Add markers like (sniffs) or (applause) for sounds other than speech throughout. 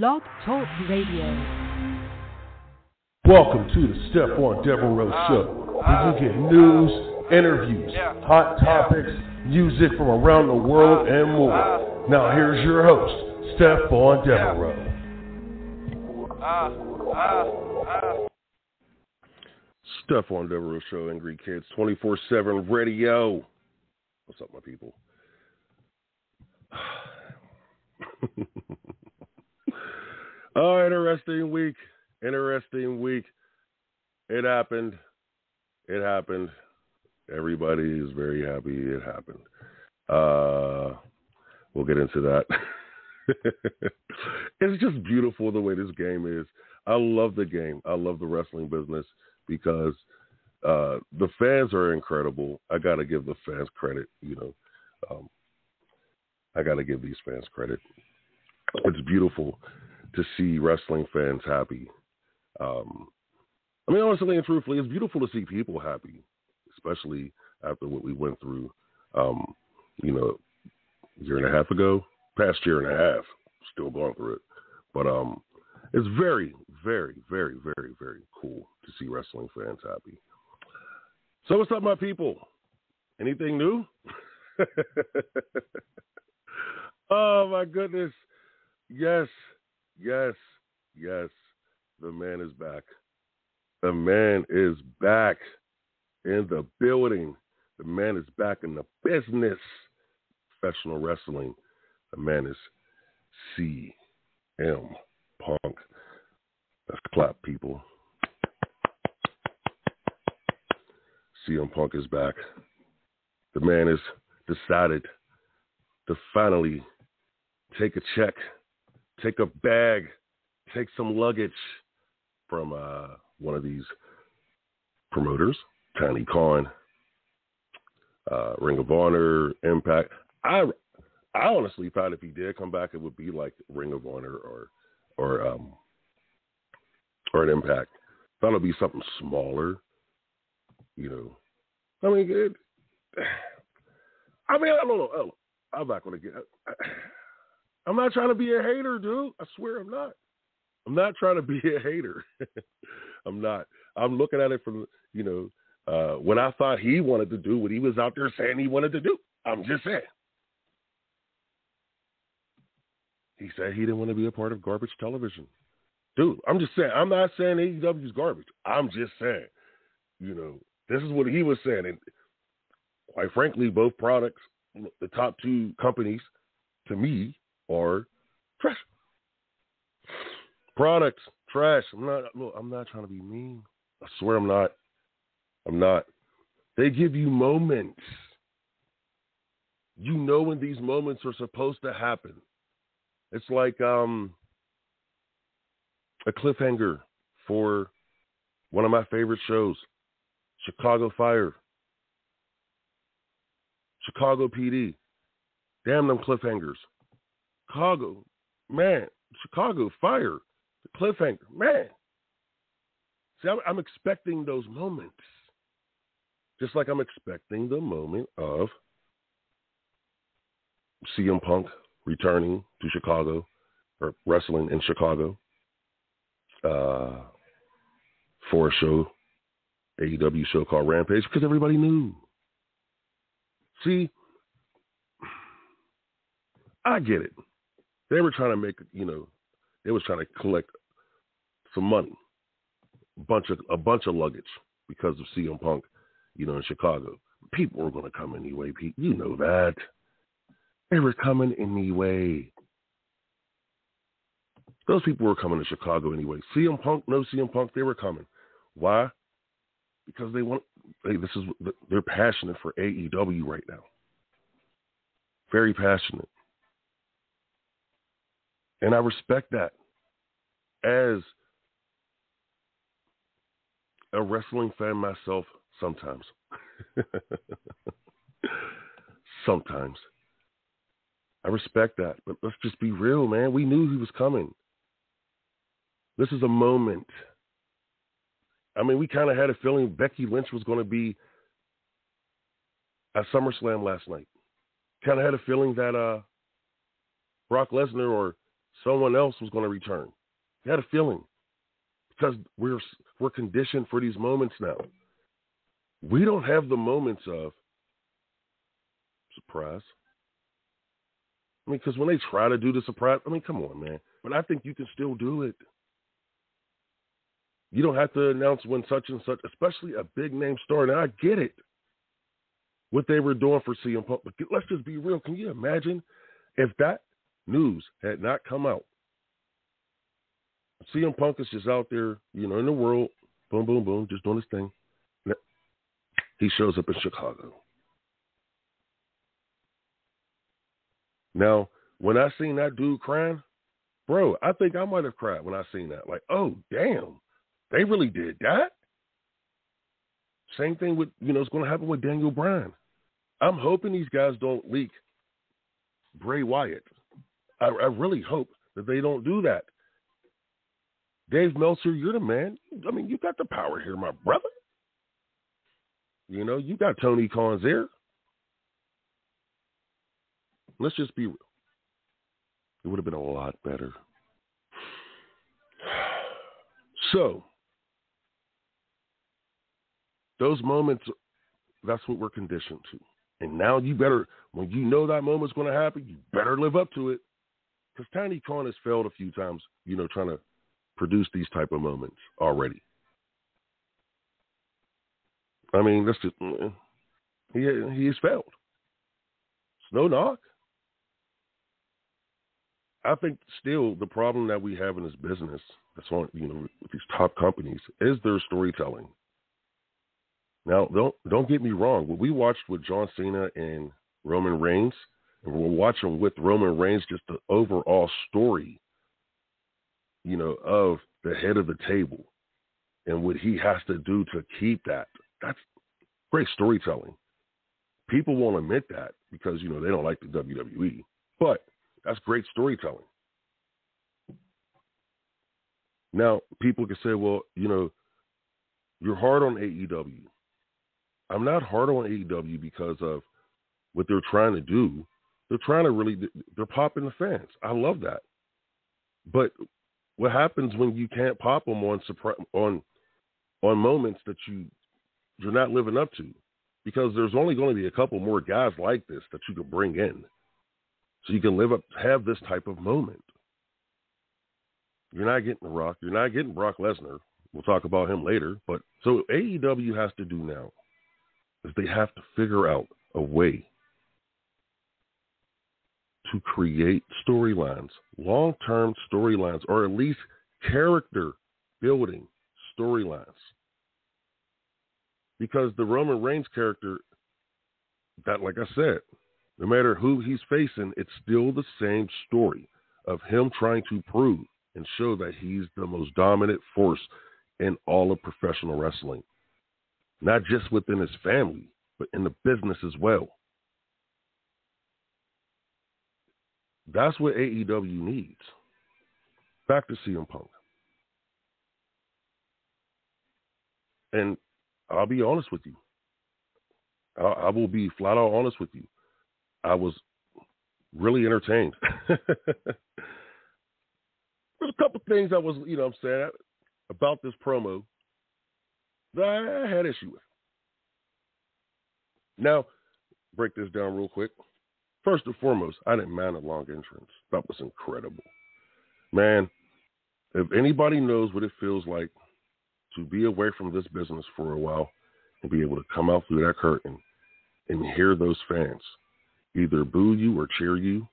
Blog Talk Radio. Welcome to the Stephon Devereux Show, where you get news, interviews, hot topics, music from around the world, and more. Now here's your host, Step Stephon Devereux. Stephon Devereux Show, Angry Kids, 24-7 radio. What's up, my people? (sighs) (laughs) oh, interesting week. Interesting week. It happened. It happened. Everybody is very happy it happened. Uh, we'll get into that. (laughs) it's just beautiful the way this game is. I love the game. I love the wrestling business because uh, the fans are incredible. I got to give the fans credit. You know, um, I got to give these fans credit. It's beautiful to see wrestling fans happy. Um, I mean, honestly and truthfully, it's beautiful to see people happy, especially after what we went through. Um, you know, a year and a half ago, past year and a half, still going through it. But um, it's very, very, very, very, very cool to see wrestling fans happy. So, what's up, my people? Anything new? (laughs) oh my goodness! Yes, yes, yes. The man is back. The man is back in the building. The man is back in the business. Professional wrestling. The man is CM Punk. Let's clap, people. CM Punk is back. The man has decided to finally take a check, take a bag, take some luggage from uh, one of these promoters, Tiny Khan, uh, Ring of Honor, Impact. I I honestly thought if he did come back, it would be like Ring of Honor or or um, or an Impact. Thought it'd be something smaller, you know. I mean, it, (sighs) I mean, I don't know. I'm not gonna get. I'm not trying to be a hater, dude. I swear I'm not. I'm not trying to be a hater. (laughs) I'm not. I'm looking at it from you know uh, what I thought he wanted to do, what he was out there saying he wanted to do. I'm just saying. He said he didn't want to be a part of garbage television. Dude, I'm just saying. I'm not saying AEW is garbage. I'm just saying. You know, this is what he was saying, and quite frankly, both products, the top two companies, to me, are trash. Products trash. I'm not. Look, I'm not trying to be mean. I swear I'm not. I'm not. They give you moments. You know when these moments are supposed to happen. It's like um, a cliffhanger for one of my favorite shows, Chicago Fire, Chicago PD. Damn them cliffhangers. Chicago, man, Chicago Fire, the cliffhanger, man. See, I'm, I'm expecting those moments, just like I'm expecting the moment of CM Punk returning to Chicago or wrestling in Chicago uh, for a show, AEW show called Rampage, because everybody knew. See, I get it. They were trying to make, you know, they was trying to collect some money, a bunch of a bunch of luggage because of CM Punk, you know, in Chicago. People were going to come anyway. Pete, you know that. They were coming anyway. Those people were coming to Chicago anyway. CM Punk, no CM Punk, they were coming. Why? Because they want. They, this is they're passionate for AEW right now. Very passionate, and I respect that. As a wrestling fan myself, sometimes, (laughs) sometimes I respect that, but let's just be real, man. We knew he was coming. This is a moment. I mean, we kind of had a feeling Becky Lynch was going to be at SummerSlam last night. Kind of had a feeling that uh, Brock Lesnar or someone else was going to return. You had a feeling because we're we're conditioned for these moments now. We don't have the moments of surprise. I mean, because when they try to do the surprise, I mean, come on, man. But I think you can still do it. You don't have to announce when such and such, especially a big name star. Now I get it, what they were doing for CM Punk. But let's just be real. Can you imagine if that news had not come out? CM Punk is just out there, you know, in the world, boom, boom, boom, just doing his thing. He shows up in Chicago. Now, when I seen that dude crying, bro, I think I might have cried when I seen that. Like, oh damn, they really did that. Same thing with you know it's going to happen with Daniel Bryan. I'm hoping these guys don't leak Bray Wyatt. I, I really hope that they don't do that. Dave Meltzer, you're the man. I mean, you got the power here, my brother. You know, you got Tony Khan's there. Let's just be real. It would have been a lot better. (sighs) So, those moments, that's what we're conditioned to. And now you better, when you know that moment's going to happen, you better live up to it. Because Tiny Khan has failed a few times, you know, trying to produce these type of moments already. I mean, that's just, mm, he, he has failed. It's no knock. I think still the problem that we have in this business, that's on you know with these top companies, is their storytelling. Now, don't don't get me wrong. What we watched with John Cena and Roman Reigns, we're watching with Roman Reigns just the overall story, you know, of the head of the table and what he has to do to keep that. That's great storytelling. People won't admit that because you know they don't like the WWE, but that's great storytelling. Now, people can say, well, you know, you're hard on AEW. I'm not hard on AEW because of what they're trying to do. They're trying to really, they're popping the fans. I love that. But what happens when you can't pop them on on on moments that you you're not living up to? Because there's only going to be a couple more guys like this that you can bring in. So you can live up, have this type of moment. You're not getting The Rock. You're not getting Brock Lesnar. We'll talk about him later. But so AEW has to do now is they have to figure out a way to create storylines, long term storylines, or at least character building storylines. Because the Roman Reigns character, that, like I said, no matter who he's facing, it's still the same story of him trying to prove and show that he's the most dominant force in all of professional wrestling. Not just within his family, but in the business as well. That's what AEW needs. Back to CM Punk. And I'll be honest with you. I, I will be flat out honest with you. I was really entertained. (laughs) There's a couple things I was, you know, I'm saying about this promo that I had issue with. Now, break this down real quick. First and foremost, I didn't mind a long entrance. That was incredible. Man, if anybody knows what it feels like to be away from this business for a while and be able to come out through that curtain and hear those fans either boo you or cheer you.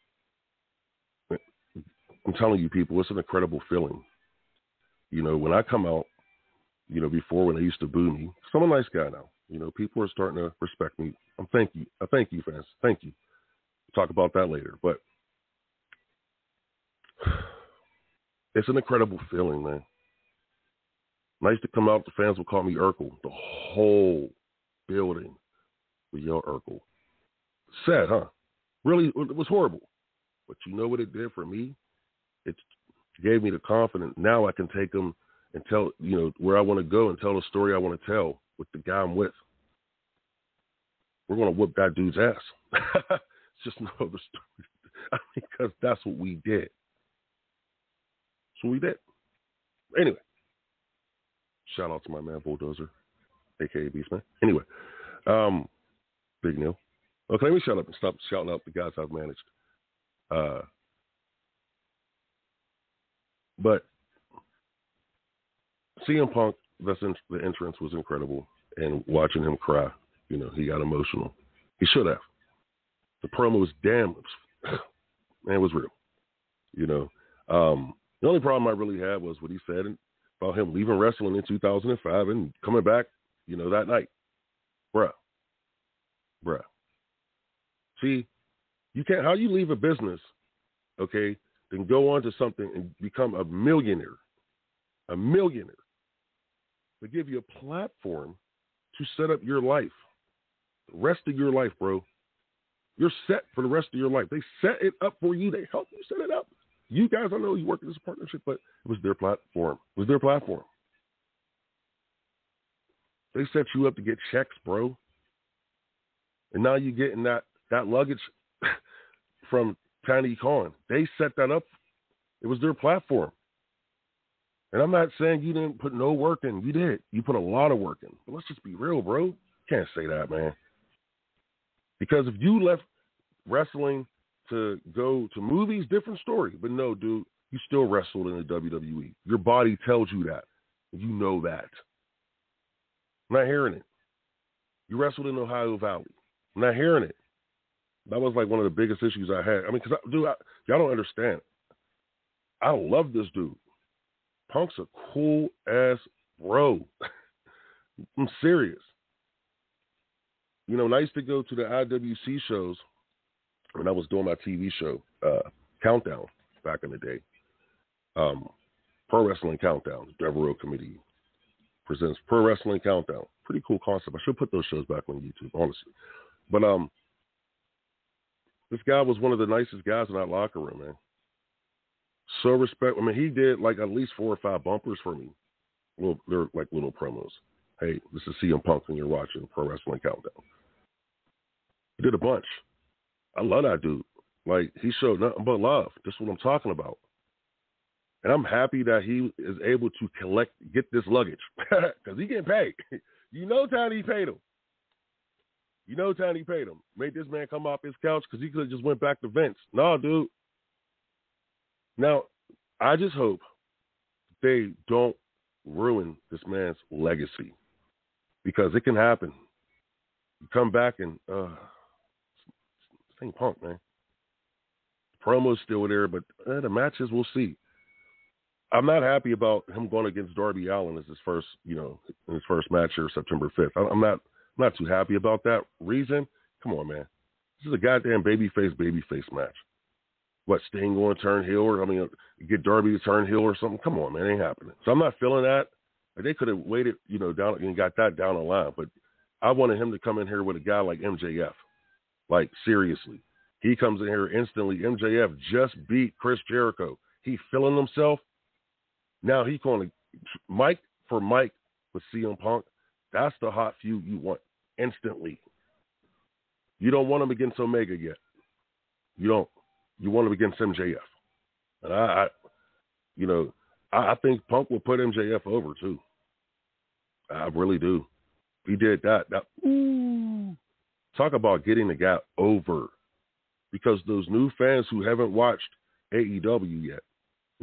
I'm telling you, people, it's an incredible feeling. You know, when I come out, you know, before when they used to boo me, I'm a nice guy now. You know, people are starting to respect me. I'm thank you. I thank you, fans. Thank you. Talk about that later. But (sighs) it's an incredible feeling, man. Nice to come out. The fans will call me Urkel. The whole building will yell Urkel. Sad, huh? Really, it was horrible. But you know what it did for me? It gave me the confidence. Now I can take them and tell, you know, where I want to go and tell the story I want to tell with the guy I'm with. We're going to whip that dude's ass. (laughs) just (laughs) no other story. because that's what we did. So we did. Anyway, shout out to my man Bulldozer, aka Beastman. Anyway, um, Big Neil. Okay, let me shut up and stop shouting out the guys I've managed. Uh, but CM Punk, that's in, the entrance was incredible, and watching him cry, you know, he got emotional. He should have. The promo was damn, (clears throat) man, it was real. You know, um, the only problem I really had was what he said about him leaving wrestling in 2005 and coming back, you know, that night. Bruh. Bruh. See, you can't, how you leave a business, okay, then go on to something and become a millionaire, a millionaire. They give you a platform to set up your life, the rest of your life, bro. You're set for the rest of your life. They set it up for you. They help you set it up. You guys, I know you work in this partnership, but it was their platform. It was their platform. They set you up to get checks, bro. And now you're getting that that luggage (laughs) from Tiny Khan. They set that up. It was their platform. And I'm not saying you didn't put no work in. You did. You put a lot of work in. But let's just be real, bro. Can't say that, man. Because if you left wrestling to go to movies, different story. But no, dude, you still wrestled in the WWE. Your body tells you that. You know that. I'm not hearing it. You wrestled in Ohio Valley. I'm not hearing it. That was like one of the biggest issues I had. I mean, because, dude, I, y'all don't understand. I love this dude. Punk's a cool ass bro. (laughs) I'm serious. You know, used to go to the IWC shows when I was doing my TV show, uh, Countdown, back in the day. Um, Pro Wrestling Countdown, Devereux Committee presents Pro Wrestling Countdown. Pretty cool concept. I should put those shows back on YouTube, honestly. But um, this guy was one of the nicest guys in that locker room, man. So respect. I mean, he did like at least four or five bumpers for me. Little, they're like little promos. Hey, this is CM Punk, and you're watching Pro Wrestling Countdown. He did a bunch. I love that dude. Like he showed nothing but love. That's what I'm talking about. And I'm happy that he is able to collect, get this luggage (laughs) because he getting paid. (laughs) you know, Tiny paid him. You know, Tiny paid him. Made this man come off his couch because he could have just went back to Vince. No, dude. Now, I just hope they don't ruin this man's legacy because it can happen. You come back and uh, thing Punk, man. Promo's still there, but uh, the matches we'll see. I'm not happy about him going against Darby Allin as his first, you know, his first match here September 5th. I'm not, I'm not too happy about that. Reason? Come on, man. This is a goddamn babyface babyface match. What Sting going to turn heel or I mean, get Darby to turn heel or something? Come on, man, it ain't happening. So I'm not feeling that. They could have waited, you know, down and got that down the line. But I wanted him to come in here with a guy like MJF. Like seriously, he comes in here instantly. MJF just beat Chris Jericho. He feeling himself. Now he going to Mike for Mike with CM Punk. That's the hot feud you want instantly. You don't want him against Omega yet. You don't. You want him against MJF. And I, I you know, I, I think Punk will put MJF over too. I really do. He did that. That ooh, talk about getting the guy over. Because those new fans who haven't watched AEW yet,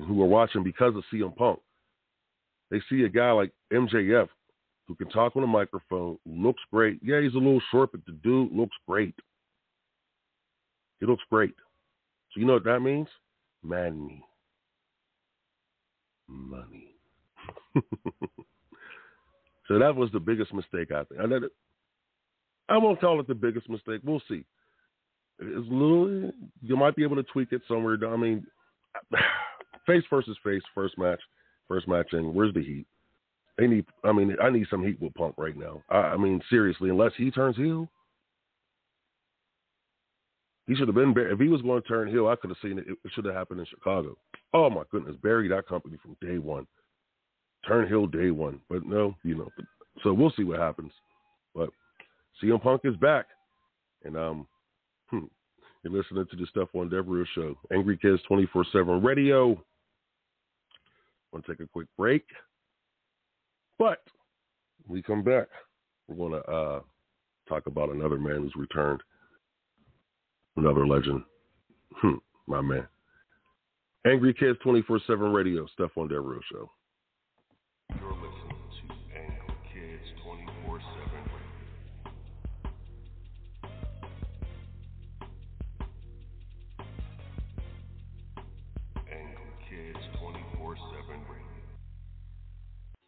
who are watching because of CM Punk, they see a guy like MJF who can talk on a microphone, looks great. Yeah, he's a little short, but the dude looks great. He looks great. So you know what that means? Money. Money. (laughs) so that was the biggest mistake I think. I, I won't call it the biggest mistake. We'll see. It's little. You might be able to tweak it somewhere. I mean, (sighs) face versus face, first match, first match, and where's the heat? They need. I mean, I need some heat with Punk right now. I, I mean, seriously, unless he turns heel, he should have been. If he was going to turn heel, I could have seen it. It should have happened in Chicago. Oh my goodness, bury that company from day one. Turn heel day one, but no, you know. So we'll see what happens. CM Punk is back, and um, hmm, you're listening to the Stephon Devereux Show, Angry Kids 24/7 Radio. We'll take a quick break. But we come back. We're going to uh, talk about another man who's returned, another legend. Hmm, my man. Angry Kids 24 7 Radio, Stephon Devereux Show.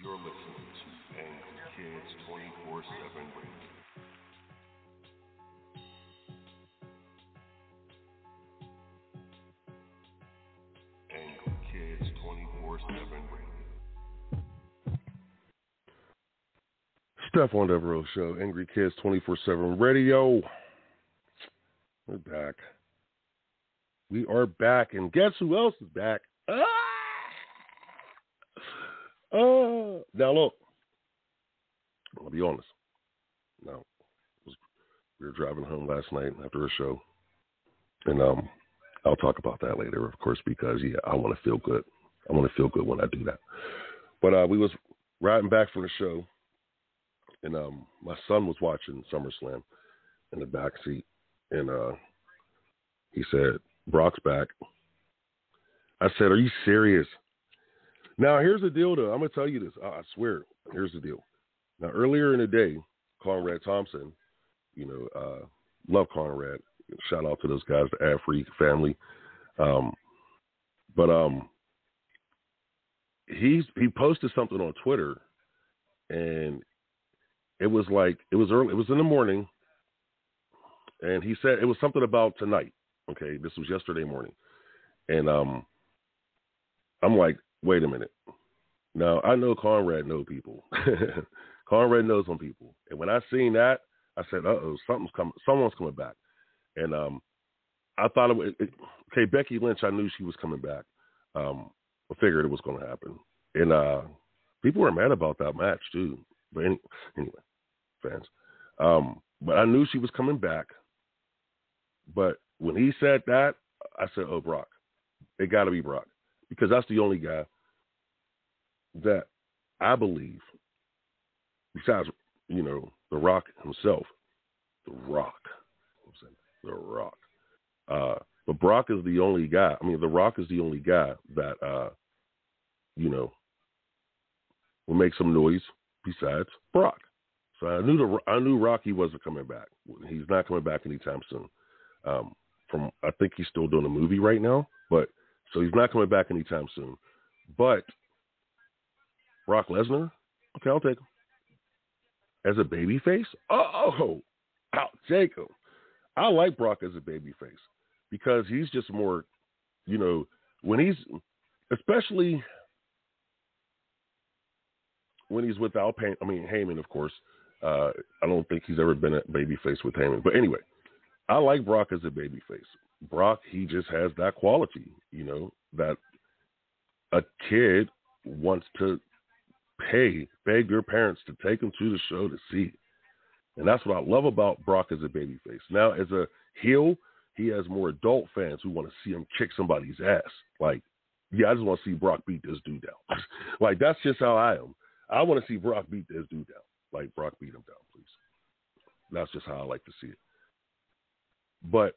You're listening to Angry Kids 24 7 Radio. Angry Kids 24 7 Stephon Devereux Show, Angry Kids 24 7 Radio. We're back. We are back, and guess who else is back? Ah! Oh, now look. I'll be honest. Now, was, we were driving home last night after a show, and um, I'll talk about that later, of course, because yeah, I want to feel good. I want to feel good when I do that. But uh, we was riding back from the show, and um, my son was watching SummerSlam in the back seat, and uh, he said, "Brock's back." I said, "Are you serious?" Now, here's the deal, though. I'm to tell you this. I swear. Here's the deal. Now, earlier in the day, Conrad Thompson, you know, uh, love Conrad. Shout out to those guys, the Afri family. Um, but um, he's he posted something on Twitter, and it was like it was early. It was in the morning, and he said it was something about tonight. Okay, this was yesterday morning, and um, I'm like, wait a minute. Now I know Conrad know people. (laughs) Conrad knows some people, and when I seen that, I said, "Uh oh, something's coming. Someone's coming back." And um, I thought it, it, okay. Becky Lynch, I knew she was coming back. Um, I figured it was going to happen, and uh, people were mad about that match too. But any, anyway, fans. Um, but I knew she was coming back. But when he said that, I said, "Oh, Brock, it got to be Brock." Because that's the only guy that I believe, besides you know The Rock himself, The Rock, The Rock. Uh, but Brock is the only guy. I mean, The Rock is the only guy that uh, you know will make some noise besides Brock. So I knew the I knew Rocky wasn't coming back. He's not coming back anytime soon. Um, from I think he's still doing a movie right now, but so he's not coming back anytime soon. But Brock Lesnar, okay, I'll take him. As a baby face? Oh, I'll take him. I like Brock as a baby face because he's just more, you know, when he's, especially when he's without pain. I mean, Heyman, of course. Uh, I don't think he's ever been a baby face with Heyman. But anyway, I like Brock as a baby face. Brock, he just has that quality, you know, that a kid wants to pay, beg your parents to take him to the show to see. And that's what I love about Brock as a babyface. Now, as a heel, he has more adult fans who want to see him kick somebody's ass. Like, yeah, I just want to see Brock beat this dude down. (laughs) like, that's just how I am. I want to see Brock beat this dude down. Like, Brock beat him down, please. That's just how I like to see it. But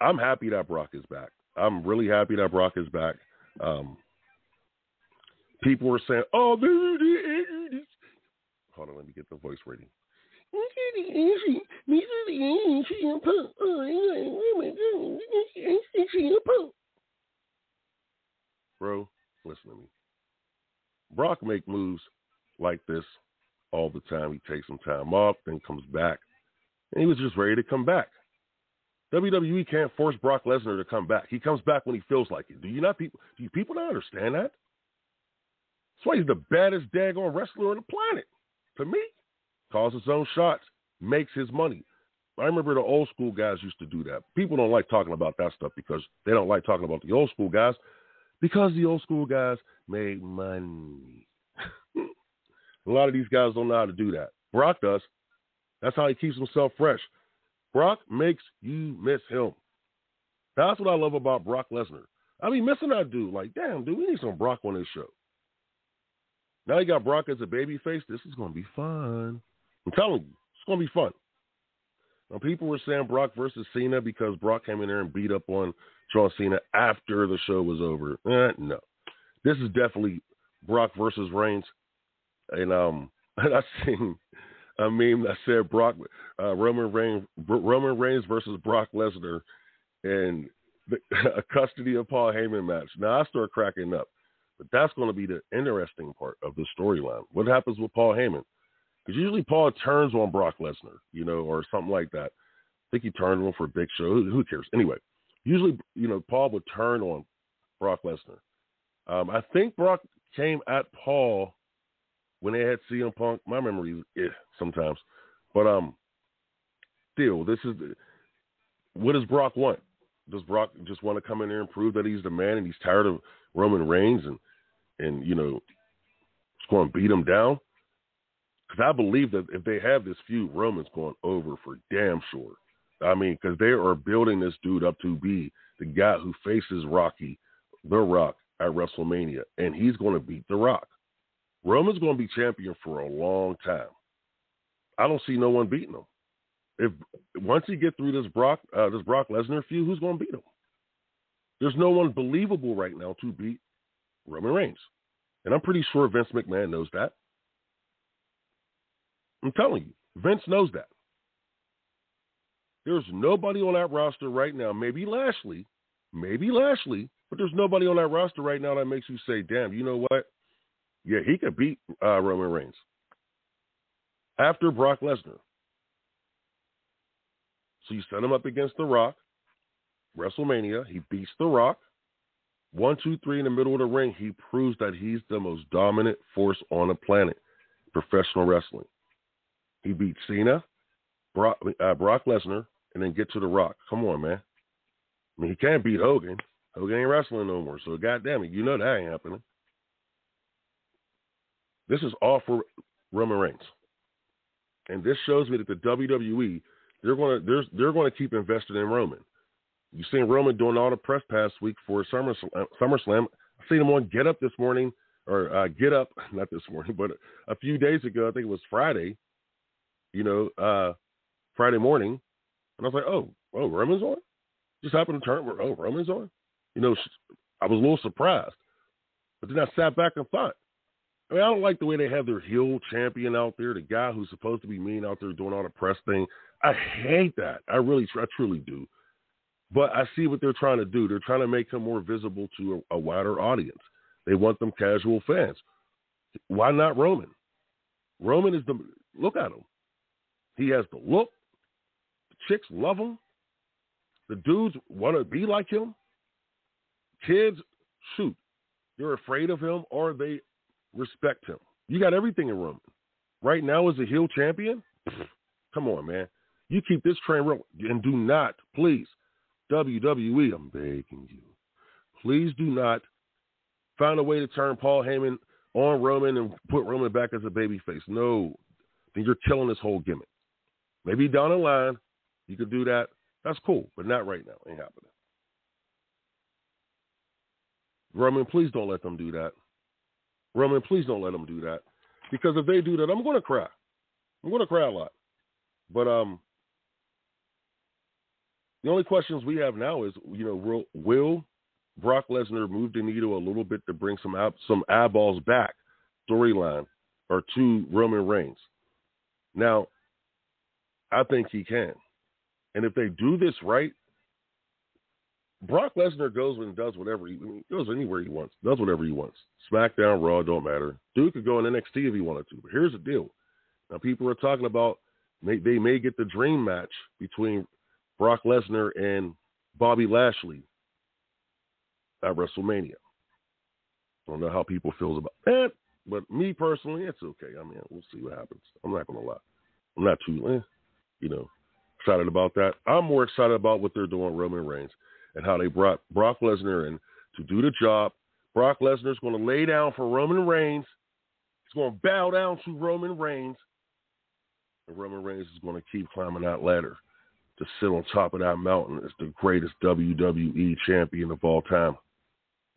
I'm happy that Brock is back. I'm really happy that Brock is back. Um, people were saying, "Oh, hold on, let me get the voice ready." Bro, listen to me. Brock make moves like this all the time. He takes some time off, then comes back, and he was just ready to come back. WWE can't force Brock Lesnar to come back. He comes back when he feels like it. Do you not people? Do people not understand that? That's why he's the baddest daggone wrestler on the planet. To me, calls his own shots, makes his money. I remember the old school guys used to do that. People don't like talking about that stuff because they don't like talking about the old school guys because the old school guys made money. (laughs) A lot of these guys don't know how to do that. Brock does. That's how he keeps himself fresh. Brock makes you miss him. That's what I love about Brock Lesnar. I mean, missing that dude. Like, damn, dude, we need some Brock on this show. Now you got Brock as a baby face. This is going to be fun. I'm telling you, it's going to be fun. Now, people were saying Brock versus Cena because Brock came in there and beat up on John Cena after the show was over. Eh, no. This is definitely Brock versus Reigns. And um, (laughs) I seen a meme that said Brock uh, Roman Reigns Roman Reigns versus Brock Lesnar and the, (laughs) a custody of Paul Heyman match. Now I start cracking up, but that's going to be the interesting part of the storyline. What happens with Paul Heyman? Because usually Paul turns on Brock Lesnar, you know, or something like that. I think he turned on for a Big Show. Who, who cares? Anyway, usually you know Paul would turn on Brock Lesnar. Um, I think Brock came at Paul when they had CM Punk. My memory is eh, sometimes, but um, still, this is what does Brock want? Does Brock just want to come in there and prove that he's the man and he's tired of Roman Reigns and and you know, just going to beat him down? Because I believe that if they have this feud, Roman's going over for damn sure. I mean, because they are building this dude up to be the guy who faces Rocky, The Rock, at WrestleMania, and he's going to beat The Rock. Roman's going to be champion for a long time. I don't see no one beating him. If once he get through this Brock uh, this Brock Lesnar feud, who's going to beat him? There's no one believable right now to beat Roman Reigns, and I'm pretty sure Vince McMahon knows that. I'm telling you, Vince knows that. There's nobody on that roster right now. Maybe Lashley, maybe Lashley, but there's nobody on that roster right now that makes you say, "Damn, you know what? Yeah, he could beat uh, Roman Reigns after Brock Lesnar. So you set him up against The Rock, WrestleMania. He beats The Rock. One, two, three in the middle of the ring. He proves that he's the most dominant force on the planet, professional wrestling. He beats Cena, Brock, uh, Brock Lesnar, and then get to The Rock. Come on, man. I mean, he can't beat Hogan. Hogan ain't wrestling no more. So, goddamn it, you know that ain't happening. This is all for Roman Reigns, and this shows me that the WWE they're going to they're they're going to keep investing in Roman. You seen Roman doing all the press past week for Summer, uh, SummerSlam. I seen him on Get Up this morning, or uh, Get Up, (laughs) not this morning, but a few days ago. I think it was Friday. You know, uh, Friday morning, and I was like, oh, oh, Roman's on. Just happened to turn. Oh, Roman's on. You know, I was a little surprised, but then I sat back and thought, I mean, I don't like the way they have their heel champion out there, the guy who's supposed to be mean out there doing all the press thing. I hate that. I really, I truly do. But I see what they're trying to do. They're trying to make him more visible to a, a wider audience. They want them casual fans. Why not Roman? Roman is the look at him. He has the look. The chicks love him. The dudes want to be like him. Kids, shoot, they're afraid of him or they respect him. You got everything in Roman. Right now, as a heel champion, (sniffs) come on, man. You keep this train rolling and do not, please, WWE, I'm begging you, please do not find a way to turn Paul Heyman on Roman and put Roman back as a babyface. No, then you're killing this whole gimmick. Maybe down the line you could do that. That's cool, but not right now. Ain't happening. Roman, please don't let them do that. Roman, please don't let them do that. Because if they do that, I'm going to cry. I'm going to cry a lot. But um, the only questions we have now is, you know, will, will Brock Lesnar move the needle a little bit to bring some ab, some eyeballs back storyline or to Roman Reigns? Now, I think he can. And if they do this right, Brock Lesnar goes and does whatever he, goes anywhere he wants, does whatever he wants. SmackDown, Raw, don't matter. Dude could go in NXT if he wanted to. But here's the deal: now people are talking about may, they may get the dream match between Brock Lesnar and Bobby Lashley at WrestleMania. I don't know how people feel about that, but me personally, it's okay. I mean, we'll see what happens. I'm not gonna lie. I'm not too, eh, you know, excited about that. I'm more excited about what they're doing Roman Reigns and how they brought Brock Lesnar in to do the job. Brock Lesnar is going to lay down for Roman Reigns. He's going to bow down to Roman Reigns. And Roman Reigns is going to keep climbing that ladder to sit on top of that mountain as the greatest WWE champion of all time.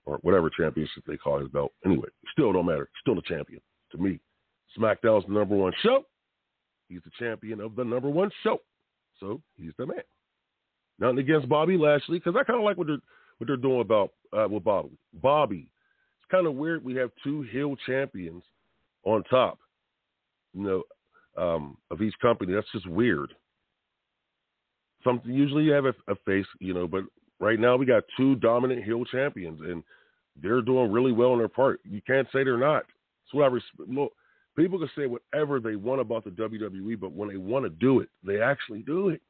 Or whatever championship they call his belt. Anyway, still don't matter. Still the champion to me. SmackDown's the number one show. He's the champion of the number one show. So he's the man. Nothing against Bobby Lashley because I kind of like what they're what they're doing about uh, with Bobby. Bobby, it's kind of weird. We have two heel champions on top, you know, um, of each company. That's just weird. Something usually you have a, a face, you know, but right now we got two dominant heel champions, and they're doing really well in their part. You can't say they're not. That's what I respect. Look, people can say whatever they want about the WWE, but when they want to do it, they actually do it.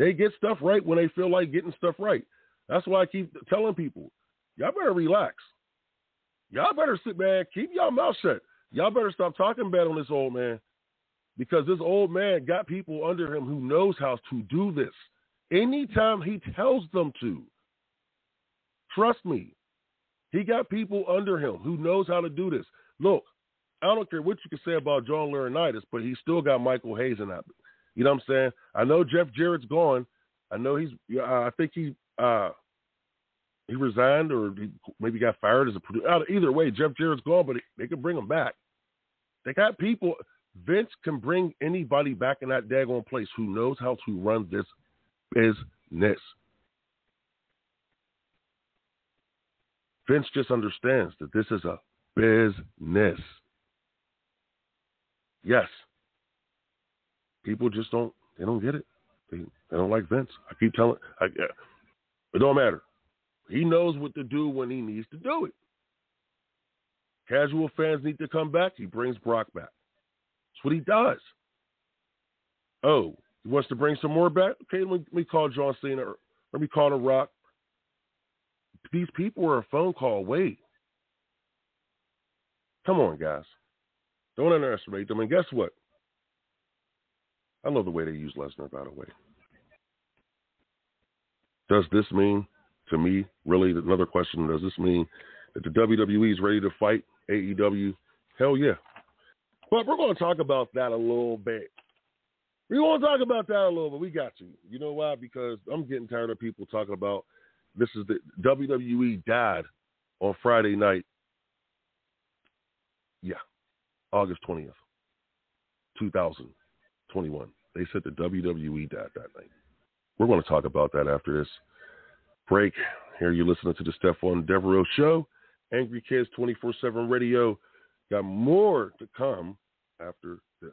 They get stuff right when they feel like getting stuff right. That's why I keep telling people, y'all better relax. Y'all better sit back, keep y'all mouth shut. Y'all better stop talking bad on this old man because this old man got people under him who knows how to do this anytime he tells them to. Trust me, he got people under him who knows how to do this. Look, I don't care what you can say about John Laurinaitis, but he still got Michael Hayes in that you know what I'm saying? I know Jeff Jarrett's gone. I know he's. Uh, I think he uh, he resigned or he maybe got fired as a producer. Either way, Jeff Jarrett's gone, but they can bring him back. They got people. Vince can bring anybody back in that daggone place who knows how to run this business. Vince just understands that this is a business. Yes, people just don't they don't get it. They, they don't like Vince. I keep telling. I, it don't matter. He knows what to do when he needs to do it. Casual fans need to come back. He brings Brock back. That's what he does. Oh, he wants to bring some more back. Okay, let me, let me call John Cena. Or let me call The Rock. These people are a phone call away. Come on, guys. Don't underestimate them. And guess what? I love the way they use Lesnar, by the way. Does this mean, to me, really, another question, does this mean that the WWE is ready to fight AEW? Hell yeah. But we're going to talk about that a little bit. We're going to talk about that a little bit. We got you. You know why? Because I'm getting tired of people talking about this is the WWE died on Friday night. Yeah, August 20th, 2000. 21. They said the WWE died that night. We're going to talk about that after this break. Here you're listening to the Stephon Devereux Show, Angry Kids 24 7 Radio. Got more to come after this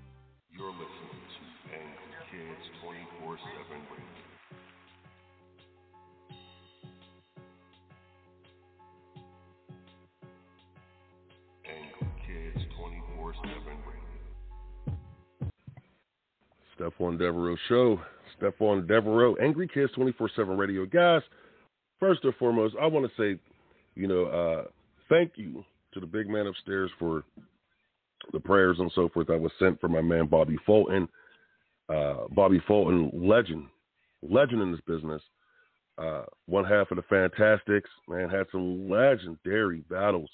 You're listening to Angry Kids 24 7 Radio. Angry Kids 24 7 Radio. Stephon Devereux Show. Stephon Devereux, Angry Kids 24 7 Radio. Guys, first and foremost, I want to say, you know, uh, thank you to the big man upstairs for the prayers and so forth that was sent for my man Bobby Fulton. Uh, Bobby Fulton, legend, legend in this business. Uh, one half of the Fantastics, man, had some legendary battles,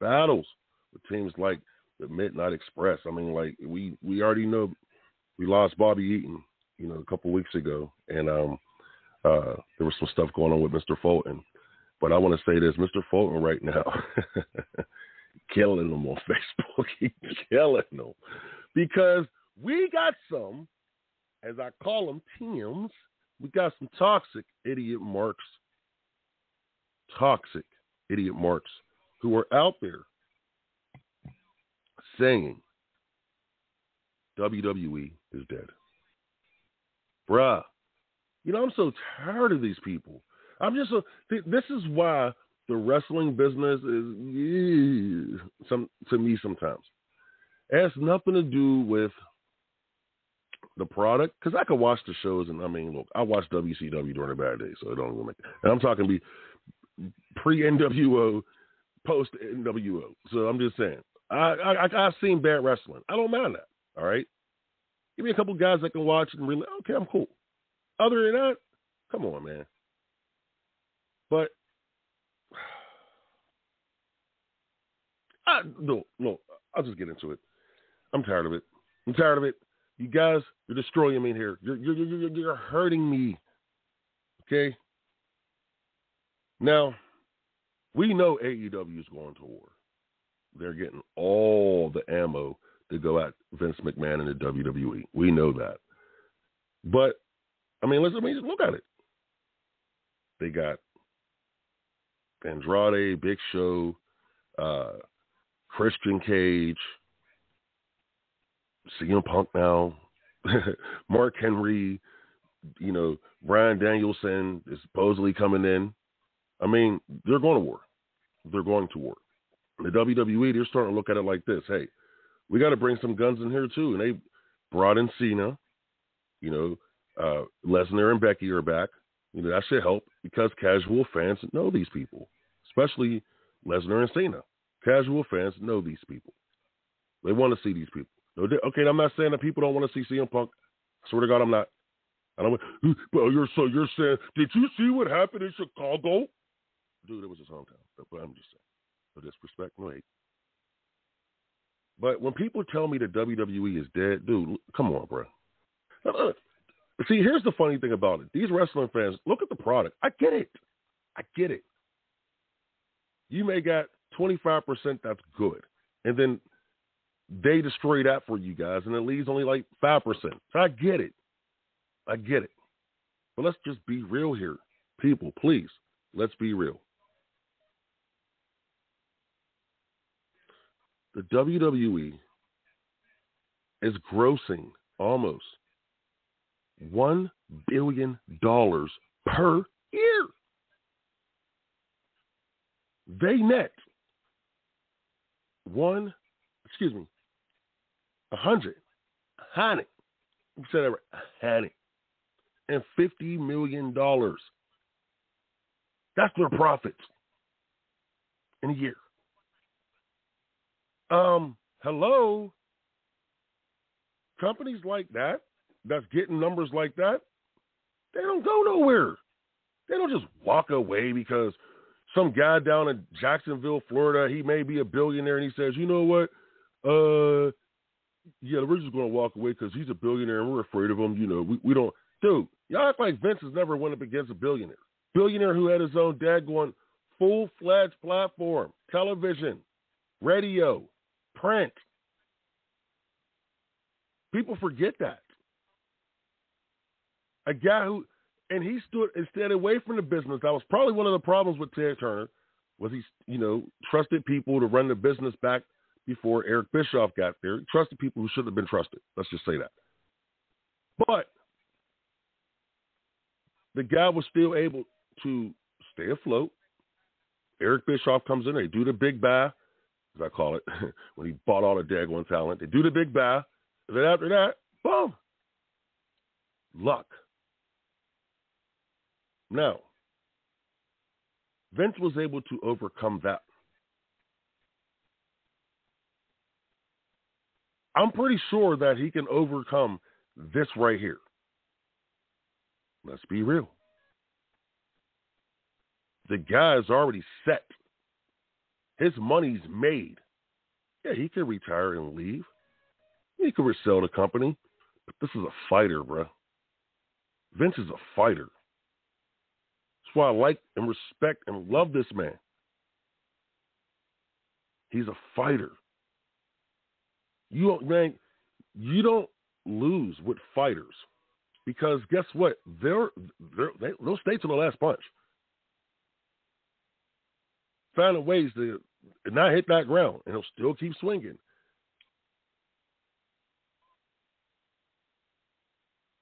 battles with teams like the Midnight Express. I mean, like we we already know we lost Bobby Eaton, you know, a couple weeks ago, and um, uh, there was some stuff going on with Mr. Fulton. But I want to say this, Mr. Fulton, right now. (laughs) killing them on (laughs) Facebook. He's killing them because we got some, as I call them, Tims. We got some toxic idiot marks, toxic idiot marks who are out there saying WWE is dead. Bruh, you know, I'm so tired of these people. I'm just so, this is why the wrestling business is yeah, some to me sometimes. It has nothing to do with the product because I could watch the shows and I mean, look, I watch WCW during the bad day, so it don't even make. And I'm talking be pre NWO, post NWO. So I'm just saying, I, I I've seen bad wrestling. I don't mind that. All right, give me a couple guys that can watch and really okay, I'm cool. Other than that, come on, man. But I, no, no, I'll just get into it. I'm tired of it. I'm tired of it. You guys, you're destroying me here. You're you're you're, you're hurting me. Okay. Now, we know AEW is going to war. They're getting all the ammo to go at Vince McMahon and the WWE. We know that. But I mean, let's I mean, look at it. They got Andrade, Big Show, uh, Christian Cage, CM Punk now, (laughs) Mark Henry, you know, Bryan Danielson is supposedly coming in. I mean, they're going to war. They're going to war. The WWE, they're starting to look at it like this. Hey, we got to bring some guns in here too. And they brought in Cena. You know, uh, Lesnar and Becky are back. You know, that should help because casual fans know these people, especially Lesnar and Cena. Casual fans know these people. They want to see these people. Okay, I'm not saying that people don't want to see CM Punk. I swear to God, I'm not. I don't. (laughs) Well, you're so you're saying. Did you see what happened in Chicago? Dude, it was his hometown. But I'm just saying. No disrespect, no hate. But when people tell me that WWE is dead, dude, come on, bro. Uh, see, here's the funny thing about it. These wrestling fans, look at the product. I get it. I get it. You may got 25% that's good. And then they destroy that for you guys, and it leaves only like 5%. So I get it. I get it. But let's just be real here. People, please, let's be real. The WWE is grossing almost $1 billion per year. They net one, excuse me, a hundred, hundred, said that right, hundred, and fifty million dollars. That's their profits in a year. Um, hello. Companies like that, that's getting numbers like that, they don't go nowhere. They don't just walk away because some guy down in Jacksonville, Florida, he may be a billionaire, and he says, you know what? Uh, yeah, we're just going to walk away because he's a billionaire and we're afraid of him. You know, we, we don't. Dude, y'all act like Vince has never went up against a billionaire. Billionaire who had his own dad going full fledged platform, television, radio, print. People forget that. A guy who, and he stood and stayed away from the business. That was probably one of the problems with Ted Turner, was he, you know, trusted people to run the business back before Eric Bischoff got there. He trusted people who shouldn't have been trusted. Let's just say that. But the guy was still able to stay afloat. Eric Bischoff comes in, they do the big buy, as I call it, (laughs) when he bought all the daggone talent. They do the big buy. And then after that, boom, luck. Now, Vince was able to overcome that. I'm pretty sure that he can overcome this right here. Let's be real. The guy is already set. His money's made. Yeah, he can retire and leave. He could resell the company. But this is a fighter, bro. Vince is a fighter. That's why I like and respect and love this man. He's a fighter. You don't, man, you don't lose with fighters because guess what? They're, they're they, those states on the last punch. Finding ways to not hit that ground, and he'll still keep swinging.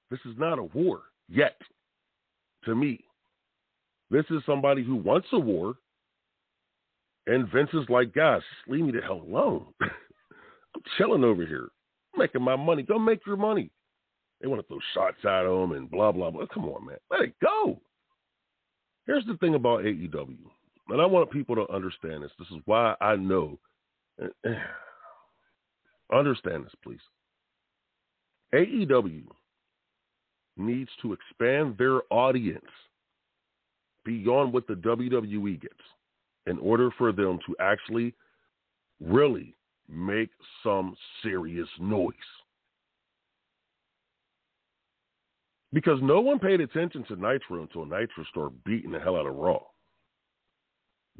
This is not a war yet, to me. This is somebody who wants a war, and Vince is like, guys, leave me the hell alone. (laughs) I'm chilling over here, I'm making my money. Go make your money. They want to throw shots at him and blah blah blah. Come on, man, let it go. Here's the thing about AEW, and I want people to understand this. This is why I know. (sighs) Understand this, please. AEW needs to expand their audience beyond what the WWE gets in order for them to actually really make some serious noise. Because no one paid attention to Nitro until Nitro started beating the hell out of Raw.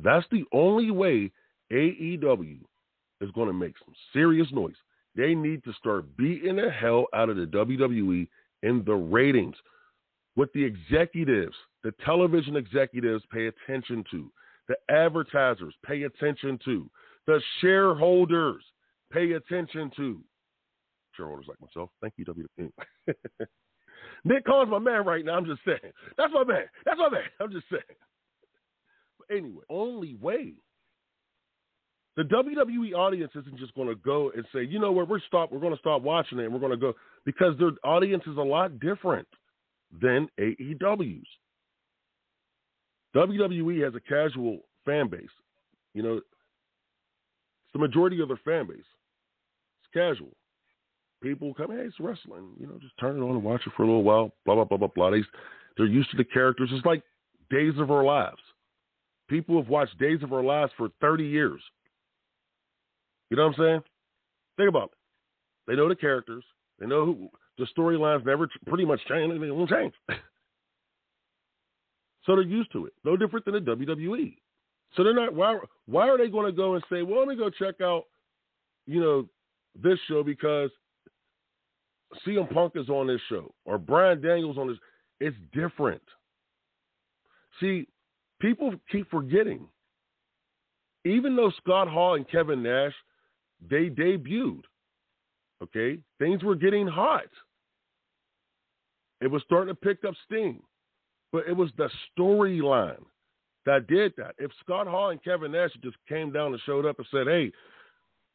That's the only way AEW is going to make some serious noise. They need to start beating the hell out of the WWE in the ratings. What the executives, the television executives pay attention to, the advertisers pay attention to, the shareholders pay attention to. Shareholders like myself. Thank you, WWE. (laughs) Nick Khan's my man right now. I'm just saying. That's my man. That's my man. I'm just saying. But anyway, only way. The WWE audience isn't just going to go and say, you know what, we're stop. We're going to stop watching it, and we're going to go because their audience is a lot different than AEW's. WWE has a casual fan base. You know, it's the majority of their fan base. It's casual. People come, hey, it's wrestling. You know, just turn it on and watch it for a little while. Blah blah blah blah blah. They, they're used to the characters. It's like Days of Our Lives. People have watched Days of Our Lives for 30 years. You know what I'm saying? Think about it. They know the characters. They know who the storylines never pretty much change. They won't change. (laughs) so they're used to it. No different than the WWE. So they're not. Why? Why are they going to go and say, "Well, let me go check out," you know, this show because CM Punk is on this show or Bryan Daniels on this? It's different. See, people keep forgetting. Even though Scott Hall and Kevin Nash they debuted. Okay, things were getting hot. It was starting to pick up steam, but it was the storyline that did that. If Scott Hall and Kevin Nash just came down and showed up and said, "Hey,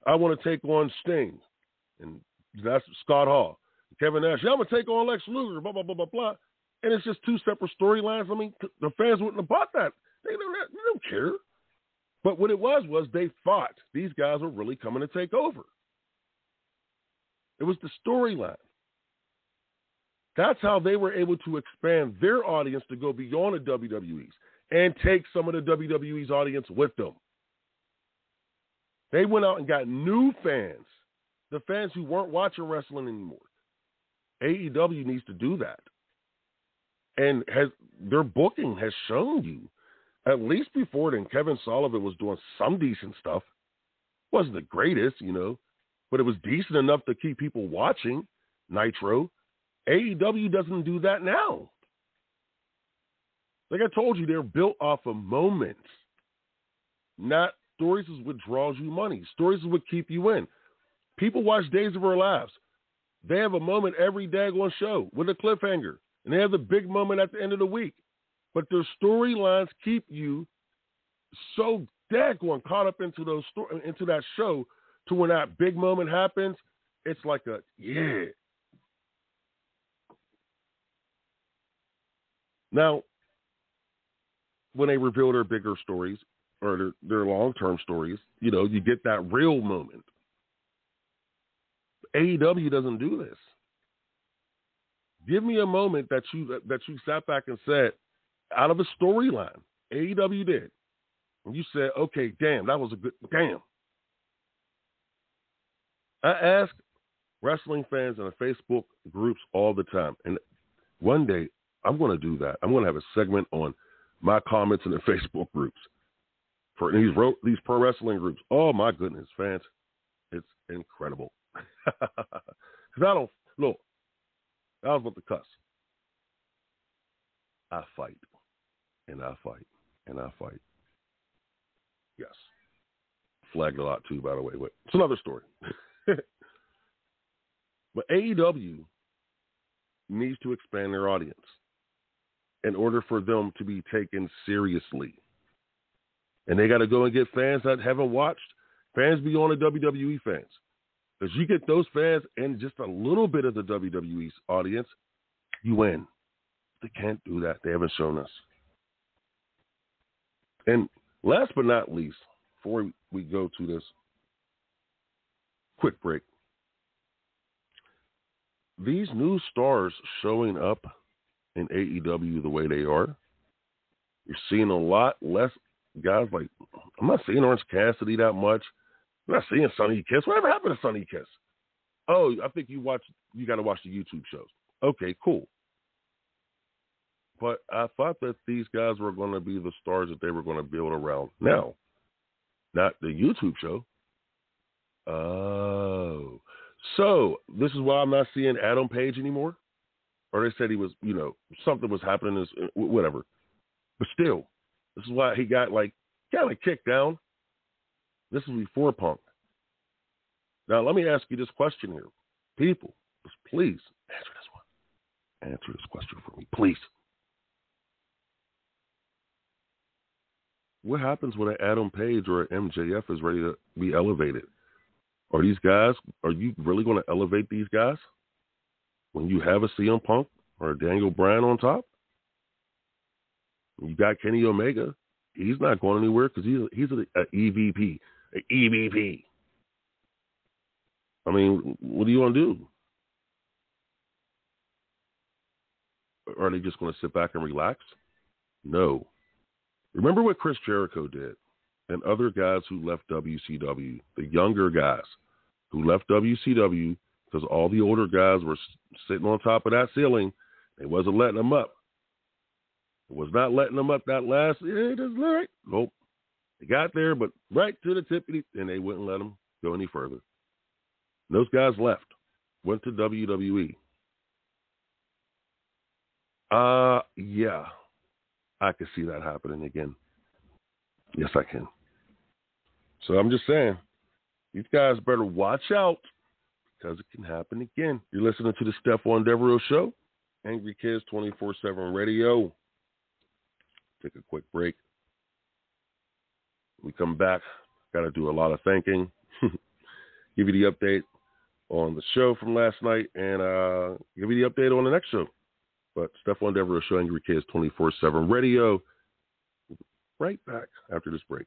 I want to take on Sting, and that's Scott Hall. Kevin Nash, yeah, I'm gonna take on Lex Luger, blah blah blah blah blah, and it's just two separate storylines. I mean, the fans wouldn't have bought that. They don't, they don't care. But what it was was they thought these guys were really coming to take over. It was the storyline. That's how they were able to expand their audience to go beyond the WWE's and take some of the WWE's audience with them. They went out and got new fans, the fans who weren't watching wrestling anymore. AEW needs to do that. And has their booking has shown you, at least before then, Kevin Sullivan was doing some decent stuff. Wasn't the greatest, you know, but it was decent enough to keep people watching Nitro. AEW doesn't do that now. Like I told you, they're built off of moments. Not stories is what draws you money. Stories is what keep you in. People watch Days of Our Lives. They have a moment every daggone show with a cliffhanger, and they have the big moment at the end of the week. But their storylines keep you so daggone caught up into those sto- into that show to when that big moment happens, it's like a yeah. Now, when they reveal their bigger stories or their, their long term stories, you know, you get that real moment. AEW doesn't do this. Give me a moment that you that you sat back and said, out of a storyline, AEW did, and you said, okay, damn, that was a good damn. I ask wrestling fans in the Facebook groups all the time, and one day I'm going to do that. I'm going to have a segment on my comments in the (laughs) Facebook groups for these these pro wrestling groups. Oh my goodness, fans, it's incredible. (laughs) Because I don't look. I was about to cuss. I fight, and I fight, and I fight. Yes, flagged a lot too, by the way. But it's another story. (laughs) but AEW needs to expand their audience in order for them to be taken seriously. And they got to go and get fans that haven't watched, fans beyond the WWE fans. Because you get those fans and just a little bit of the WWE's audience, you win. They can't do that. They haven't shown us. And last but not least, before we go to this quick break, these new stars showing up in AEW the way they are, you're seeing a lot less guys like I'm not seeing Orange Cassidy that much. I'm not seeing Sonny Kiss. Whatever happened to Sonny Kiss? Oh, I think you watch. You got to watch the YouTube shows. Okay, cool. But I thought that these guys were going to be the stars that they were going to build around. Now, not the YouTube show. Oh, so this is why I'm not seeing Adam Page anymore. Or they said he was, you know, something was happening, this, uh, whatever. But still, this is why he got like kind of kicked down. This is before Punk. Now, let me ask you this question here. People, please answer this one. Answer this question for me, please. What happens when an Adam Page or an MJF is ready to be elevated? Are these guys, are you really going to elevate these guys when you have a CM Punk or a Daniel Bryan on top? You got Kenny Omega. He's not going anywhere because he's he's an EVP, an EVP. I mean, what do you want to do? Are they just going to sit back and relax? No. Remember what Chris Jericho did and other guys who left WCW, the younger guys who left WCW because all the older guys were sitting on top of that ceiling. They wasn't letting them up. It was not letting them up that last. Yeah, just right. Nope. They got there, but right to the tip, and they wouldn't let them go any further. Those guys left, went to WWE. Uh, yeah, I could see that happening again. Yes, I can. So I'm just saying, these guys better watch out because it can happen again. You're listening to the Stephon Devereux Show, Angry Kids 24 7 Radio. Take a quick break. We come back, got to do a lot of thinking. (laughs) give you the update on the show from last night and uh, give you the update on the next show. But Stephon Devereux Show, Angry Kids 24 7 Radio. Right back after this break.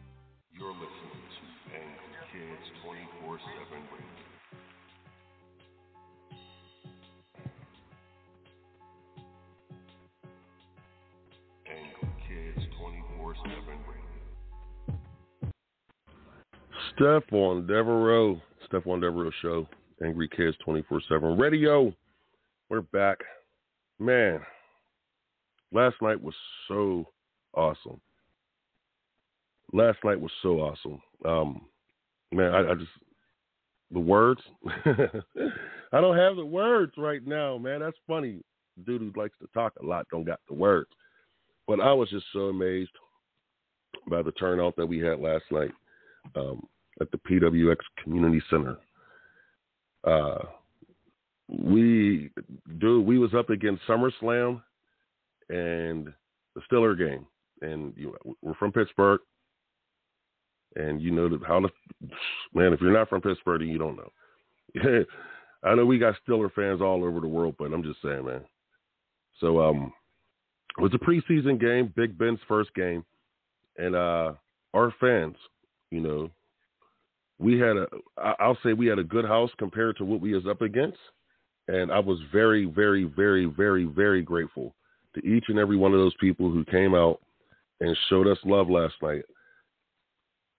You're listening to Angry Kids 24 7 Angry Kids 24 7 Stephon Devereux, Devereux Show, Angry Kids 24 7 Radio. We're back. Man, last night was so awesome. Last night was so awesome. Um, man, I, I just, the words, (laughs) I don't have the words right now, man. That's funny. Dude who likes to talk a lot don't got the words. But I was just so amazed by the turnout that we had last night. Um, at the PWX Community Center. Uh, we, dude, we was up against SummerSlam and the Steeler game, and you, we're from Pittsburgh, and you know how the man. If you're not from Pittsburgh, you don't know. (laughs) I know we got Steeler fans all over the world, but I'm just saying, man. So, um, it was a preseason game, Big Ben's first game, and uh, our fans, you know, we had a I'll say we had a good house compared to what we was up against. And I was very, very, very, very, very grateful to each and every one of those people who came out and showed us love last night.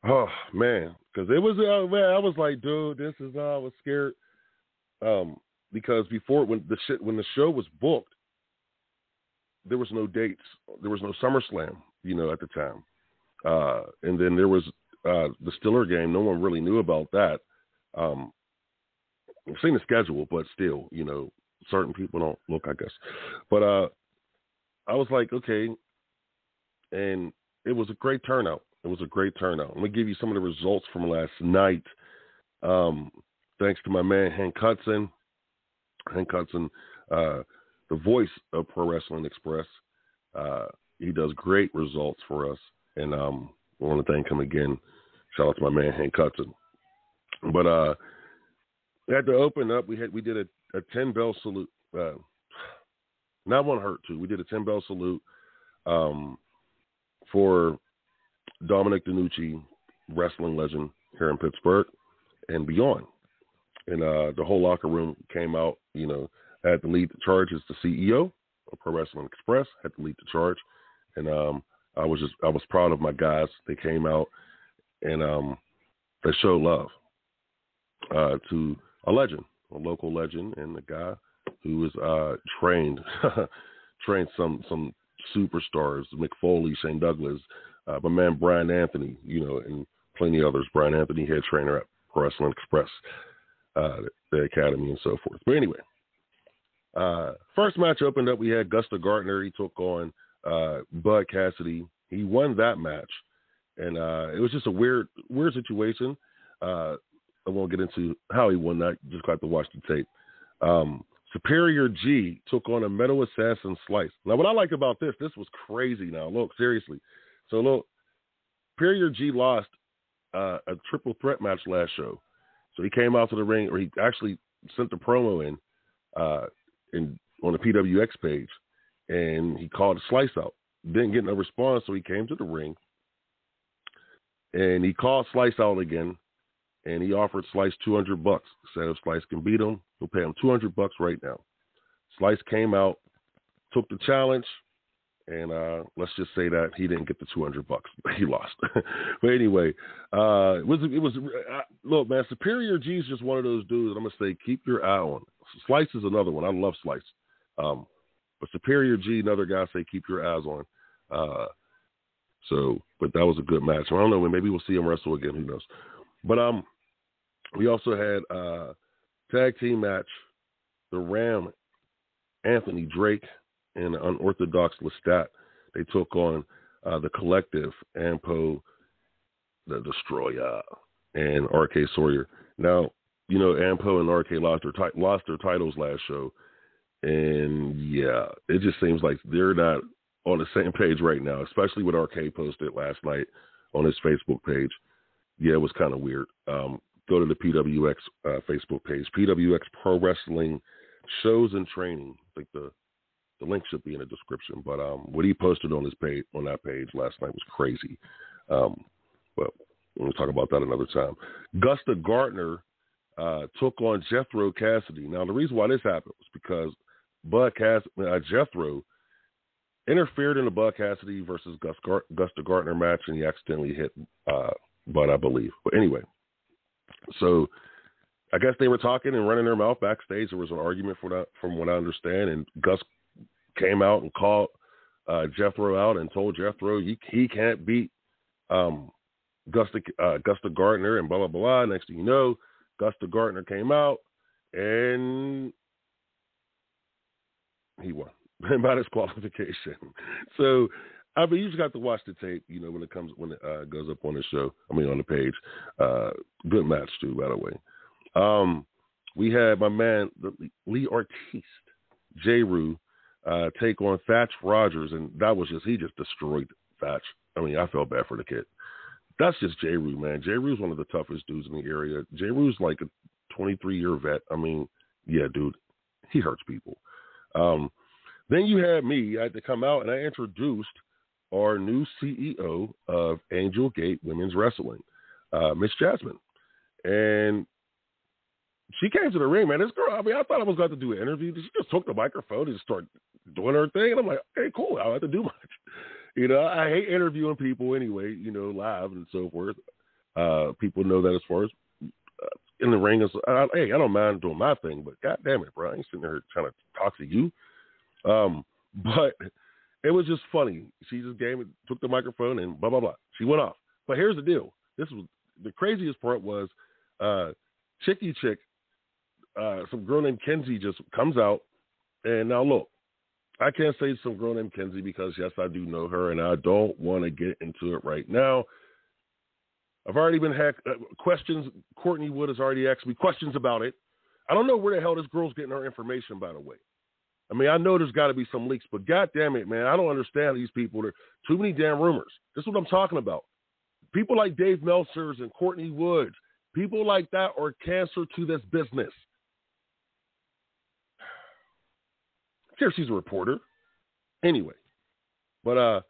Oh man, because it was uh, man, I was like, dude, this is uh, I was scared. Um, because before when the shit when the show was booked, there was no dates, there was no SummerSlam, you know, at the time. Uh, and then there was uh, the Steeler game, no one really knew about that. Um, I've seen the schedule, but still, you know, certain people don't look, I guess. But uh, I was like, okay, and it was a great turnout. It was a great turnout. I'm gonna give you some of the results from last night. Um, thanks to my man Hank Hudson. Hank Hudson, uh, the voice of Pro Wrestling Express. Uh, he does great results for us, and um, I want to thank him again. Shout out to my man Hank Hudson. But uh, we had to open up. We had we did a, a ten bell salute. Uh, not one hurt two. We did a ten bell salute um, for Dominic DeNucci, wrestling legend here in Pittsburgh and beyond. And uh, the whole locker room came out. You know, had to lead the charge as the CEO of Pro Wrestling Express. Had to lead the charge, and um, I was just I was proud of my guys. They came out and um, they showed love uh, to a legend, a local legend, and a guy who was uh, trained (laughs) trained some some superstars, Mick Foley, Shane Douglas, uh, my man Brian Anthony, you know, and plenty others. Brian Anthony, head trainer at Wrestling Express. uh, the academy and so forth. But anyway, uh, first match opened up. We had Gusta Gardner. He took on uh, Bud Cassidy. He won that match, and uh, it was just a weird, weird situation. Uh, I won't get into how he won that. Just got to watch the tape. Um, Superior G took on a Metal Assassin Slice. Now, what I like about this, this was crazy. Now, look seriously. So, look, Superior G lost uh, a triple threat match last show. So he came out to the ring, or he actually sent the promo in, uh, in on the PWX page, and he called Slice out. Didn't get no response, so he came to the ring, and he called Slice out again, and he offered Slice 200 bucks. Said if Slice can beat him, he'll pay him 200 bucks right now. Slice came out, took the challenge, and uh, let's just say that he didn't get the 200 bucks. (laughs) He lost. (laughs) but anyway, uh, it was it was uh, look, man. Superior G is just one of those dudes. I'm gonna say keep your eye on. Slice is another one. I love Slice. Um, but Superior G, another guy, say keep your eyes on. Uh, so, but that was a good match. I don't know. Maybe we'll see him wrestle again. Who knows? But um, we also had uh tag team match. The Ram, Anthony Drake and Unorthodox Lestat. They took on uh, the Collective, Ampo, the Destroyer, and RK Sawyer. Now, you know, Ampo and RK lost their ti- lost their titles last show, and yeah, it just seems like they're not on the same page right now. Especially what RK posted last night on his Facebook page. Yeah, it was kind of weird. Um, go to the PWX uh, Facebook page, PWX Pro Wrestling Shows and Training. I think the the link should be in the description. But um, what he posted on his page on that page last night was crazy. Um, but we'll talk about that another time. Gusta Gardner uh, took on Jethro Cassidy. Now the reason why this happened was because Bud Cass uh, Jethro interfered in the Bud Cassidy versus Gus Gar- Gusta Gardner match, and he accidentally hit uh, Bud, I believe. But anyway, so I guess they were talking and running their mouth backstage. There was an argument for that, from what I understand, and Gus came out and called uh, Jethro out and told Jethro he, he can't beat um, Gusta, uh, Gusta Gardner and blah, blah, blah. Next thing you know, Gusta Gardner came out and he won (laughs) by disqualification. (laughs) So, I mean, you just got to watch the tape, you know, when it comes, when it uh, goes up on the show, I mean, on the page. Uh, good match, too, by the way. Um, we had my man, Lee Artiste, J. Rue, uh, take on Thatch Rogers, and that was just he just destroyed Thatch. I mean, I felt bad for the kid. That's just J. Rue, man. J. Rue's one of the toughest dudes in the area. J. Rue's like a 23 year vet. I mean, yeah, dude, he hurts people. Um, then you had me. I had to come out and I introduced our new CEO of Angel Gate Women's Wrestling, uh, Miss Jasmine, and she came to the ring, man. This girl, I mean, I thought I was going to do an interview. She just took the microphone and start doing her thing. And I'm like, okay, cool. I don't have to do (laughs) much. You know, I hate interviewing people anyway, you know, live and so forth. Uh, people know that as far as uh, in the ring, is, uh, hey, I don't mind doing my thing, but god damn it, bro. I ain't sitting there trying to talk to you. Um, (laughs) but it was just funny. She just gave it, took the microphone and blah, blah, blah. She went off. But here's the deal. This was the craziest part was uh, Chicky Chick uh, some girl named Kenzie just comes out, and now look, I can't say some girl named Kenzie because yes, I do know her, and I don't want to get into it right now. I've already been had uh, questions. Courtney Wood has already asked me questions about it. I don't know where the hell this girl's getting her information. By the way, I mean I know there's got to be some leaks, but god damn it, man, I don't understand these people. There too many damn rumors. This is what I'm talking about. People like Dave Meltzer's and Courtney Woods, people like that are cancer to this business. Care she's a reporter. Anyway, but uh,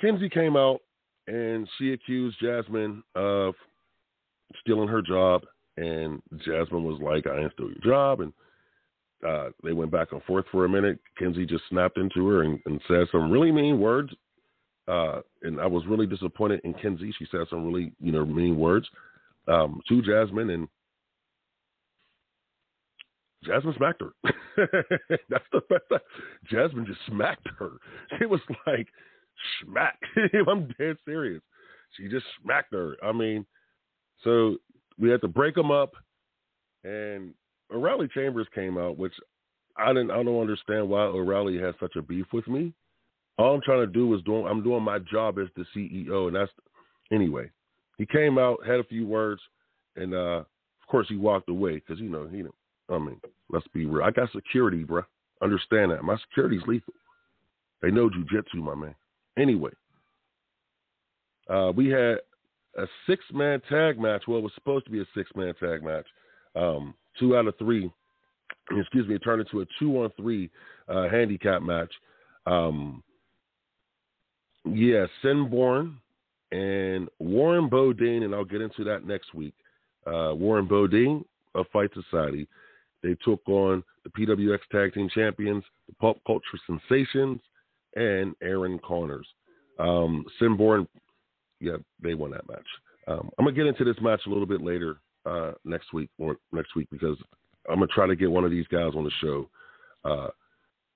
Kenzie came out and she accused Jasmine of stealing her job, and Jasmine was like, "I ain't steal your job," and uh, they went back and forth for a minute. Kenzie just snapped into her and, and said some really mean words. Uh, and I was really disappointed in Kenzie. She said some really, you know, mean words um, to Jasmine, and Jasmine smacked her. (laughs) That's the best. Jasmine just smacked her. It was like smack. (laughs) I'm dead serious. She just smacked her. I mean, so we had to break them up. and O'Reilly Chambers came out, which I didn't. I don't understand why O'Reilly has such a beef with me. All I'm trying to do is doing. I'm doing my job as the CEO, and that's anyway. He came out, had a few words, and uh, of course he walked away because you know he. I mean, let's be real. I got security, bro. Understand that my security's lethal. They know jujitsu, my man. Anyway, uh, we had a six man tag match. Well, it was supposed to be a six man tag match. Um, two out of three, excuse me, it turned into a two on three uh, handicap match. Um, yeah, Sinborn and Warren Bodine, and I'll get into that next week. Uh, Warren Bodine of Fight Society. They took on the PWX Tag Team Champions, the Pop Culture Sensations, and Aaron Connors. Um, Sinborn yeah, they won that match. Um, I'm gonna get into this match a little bit later uh, next week or next week because I'm gonna try to get one of these guys on the show. Uh,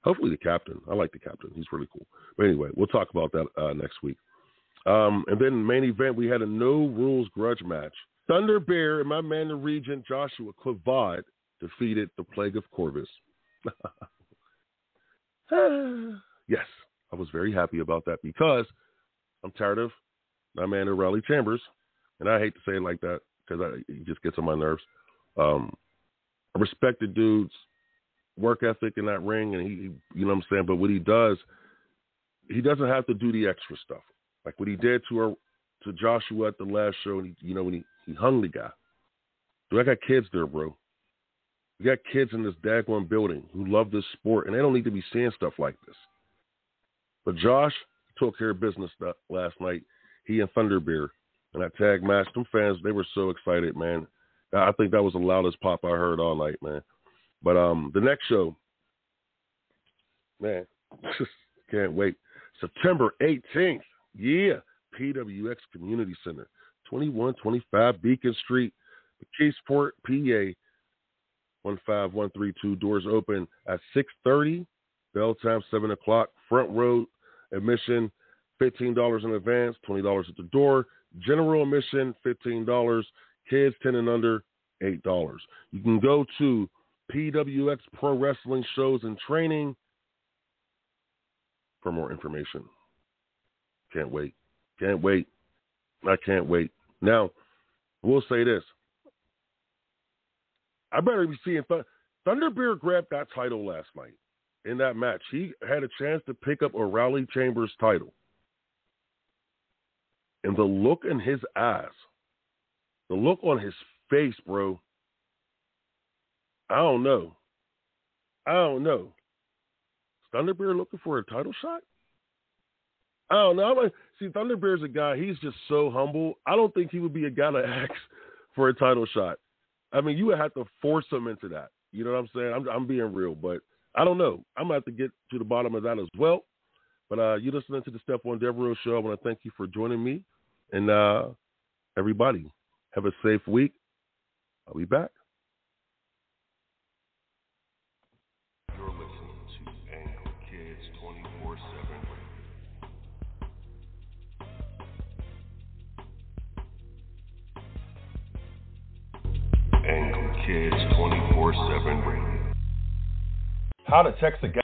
hopefully the captain. I like the captain. He's really cool. But anyway, we'll talk about that uh, next week. Um, and then main event, we had a no rules grudge match. Thunder Bear and my man the Regent Joshua Clavad defeated the Plague of Corvus. (laughs) yes, I was very happy about that because I'm tired of my man O'Reilly Chambers, and I hate to say it like that because it just gets on my nerves. Um, I respect the dude's work ethic in that ring, and he, you know what I'm saying. But what he does, he doesn't have to do the extra stuff, like what he did to her, to Joshua at the last show. And he, you know when he he hung the guy. Dude, I got kids there, bro. We got kids in this daggone building who love this sport, and they don't need to be seeing stuff like this. But Josh took care of business last night he and Thunderbear. And I tag matched them fans. They were so excited, man. I think that was the loudest pop I heard all night, man. But um, the next show, man, (laughs) can't wait. September 18th, yeah, PWX Community Center, 2125 Beacon Street, McKeesport, PA, 15132. Doors open at 6:30. Bell time 7 o'clock. Front row admission $15 in advance, $20 at the door. General admission, $15. Kids 10 and under, $8. You can go to PWX Pro Wrestling Shows and Training for more information. Can't wait. Can't wait. I can't wait. Now, we'll say this. I better be seeing Th- Thunderbear grabbed that title last night in that match. He had a chance to pick up a O'Reilly Chambers' title and the look in his eyes, the look on his face, bro. I don't know. I don't know. Thunderbear looking for a title shot? I don't know. I'm like, see, Thunderbear's a guy. He's just so humble. I don't think he would be a guy to (laughs) ask for a title shot. I mean, you would have to force them into that. You know what I'm saying? I'm, I'm being real, but I don't know. I'm gonna have to get to the bottom of that as well. But uh, you're listening to the Stephon Devereux Show. I want to thank you for joining me. And uh, everybody, have a safe week. I'll be back. How to text a guy.